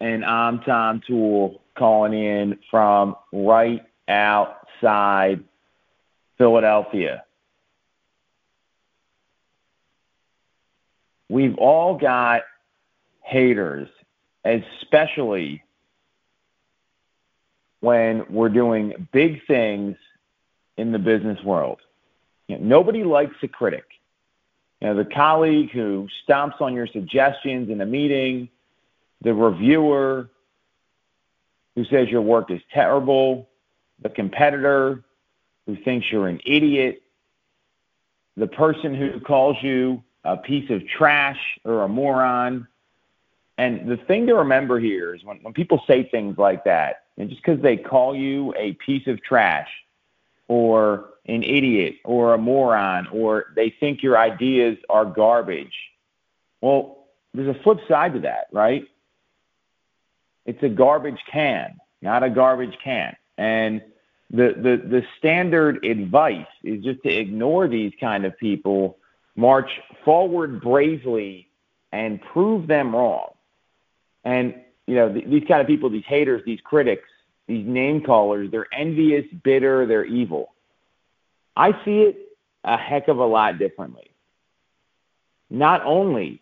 and I'm Tom Toole calling in from right outside Philadelphia. We've all got haters, especially when we're doing big things in the business world. You know, nobody likes a critic. You know, the colleague who stomps on your suggestions in a meeting, the reviewer who says your work is terrible, the competitor who thinks you're an idiot, the person who calls you a piece of trash or a moron. And the thing to remember here is when, when people say things like that, and just because they call you a piece of trash or an idiot or a moron or they think your ideas are garbage, well, there's a flip side to that, right? It's a garbage can, not a garbage can. And the, the, the standard advice is just to ignore these kind of people, march forward bravely, and prove them wrong. And, you know, th- these kind of people, these haters, these critics, these name callers, they're envious, bitter, they're evil. I see it a heck of a lot differently. Not only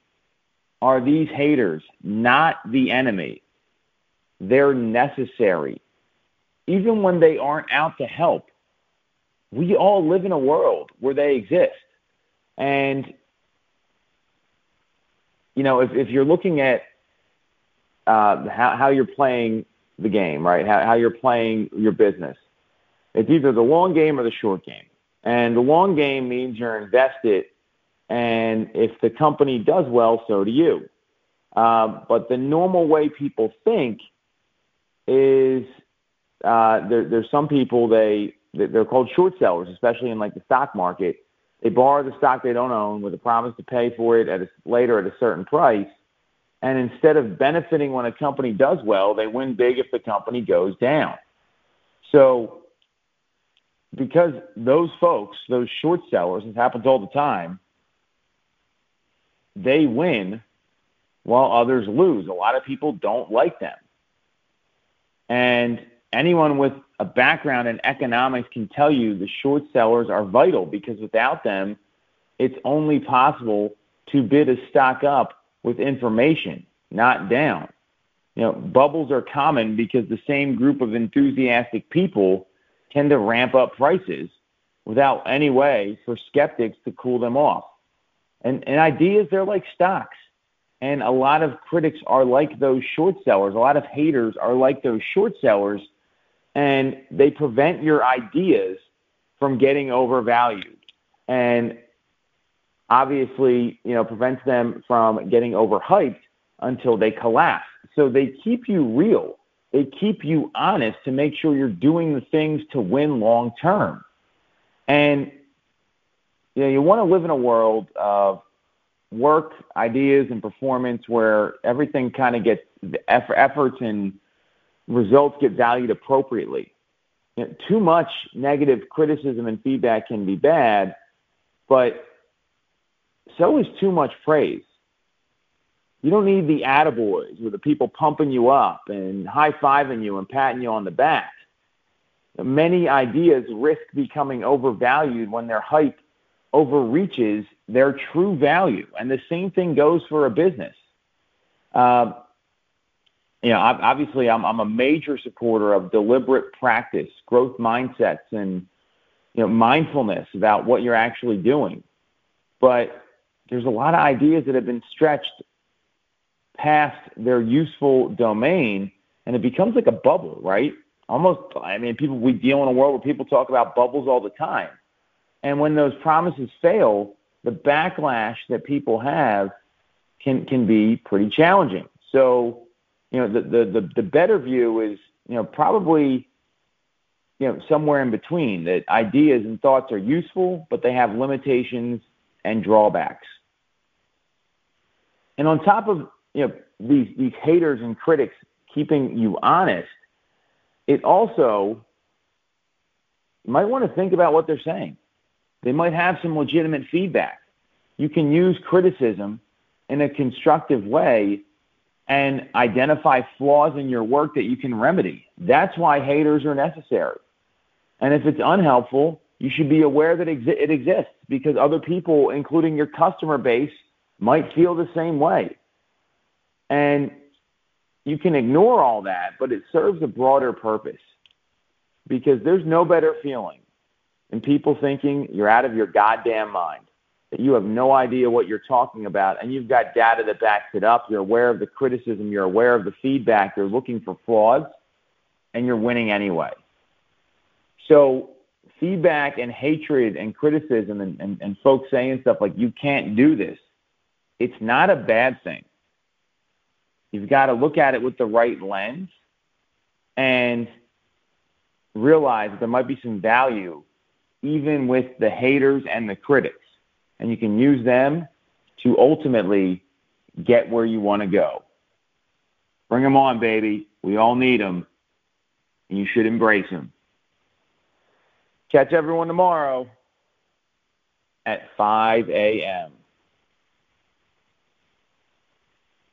are these haters not the enemy, they're necessary. Even when they aren't out to help, we all live in a world where they exist. And, you know, if, if you're looking at uh, how, how you're playing the game, right, how, how you're playing your business, it's either the long game or the short game. And the long game means you're invested, and if the company does well, so do you. Um, but the normal way people think – is uh, there, there's some people they they're called short sellers, especially in like the stock market. They borrow the stock they don't own with a promise to pay for it at a, later at a certain price, and instead of benefiting when a company does well, they win big if the company goes down. So, because those folks, those short sellers, it happens all the time, they win while others lose. A lot of people don't like them. And anyone with a background in economics can tell you the short sellers are vital because without them, it's only possible to bid a stock up with information, not down. You know, bubbles are common because the same group of enthusiastic people tend to ramp up prices without any way for skeptics to cool them off. And, and ideas, they're like stocks. And a lot of critics are like those short sellers. A lot of haters are like those short sellers, and they prevent your ideas from getting overvalued. And obviously, you know, prevents them from getting overhyped until they collapse. So they keep you real. They keep you honest to make sure you're doing the things to win long term. And you know, you want to live in a world of work, ideas, and performance where everything kind of gets effort, efforts and results get valued appropriately. You know, too much negative criticism and feedback can be bad, but so is too much praise. You don't need the attaboys or the people pumping you up and high fiving you and patting you on the back. Many ideas risk becoming overvalued when they're hype overreaches their true value. And the same thing goes for a business. Uh, you know, obviously, I'm I'm a major supporter of deliberate practice, growth mindsets, and you know, mindfulness about what you're actually doing. But there's a lot of ideas that have been stretched past their useful domain, and it becomes like a bubble, right? Almost, I mean, people we deal in a world where people talk about bubbles all the time, and when those promises fail, the backlash that people have can can be pretty challenging. So, you know, the the the, the better view is, you know, probably you know, somewhere in between that ideas and thoughts are useful, but they have limitations and drawbacks. And on top of, you know, these, these haters and critics keeping you honest, it also you might want to think about what they're saying. They might have some legitimate feedback. You can use criticism in a constructive way and identify flaws in your work that you can remedy. That's why haters are necessary. And if it's unhelpful, you should be aware that it exists because other people, including your customer base, might feel the same way. And you can ignore all that, but it serves a broader purpose because there's no better feeling than people thinking you're out of your goddamn mind, that you have no idea what you're talking about, and you've got data that backs it up. You're aware of the criticism, you're aware of the feedback, you're looking for flaws, and you're winning anyway. So feedback and hatred and criticism and, and, and folks saying stuff like you can't do this, it's not a bad thing. You've got to look at it with the right lens and realize that there might be some value even with the haters and the critics. And you can use them to ultimately get where you want to go. Bring them on, baby. We all need them. And you should embrace them. Catch everyone tomorrow at 5 a.m.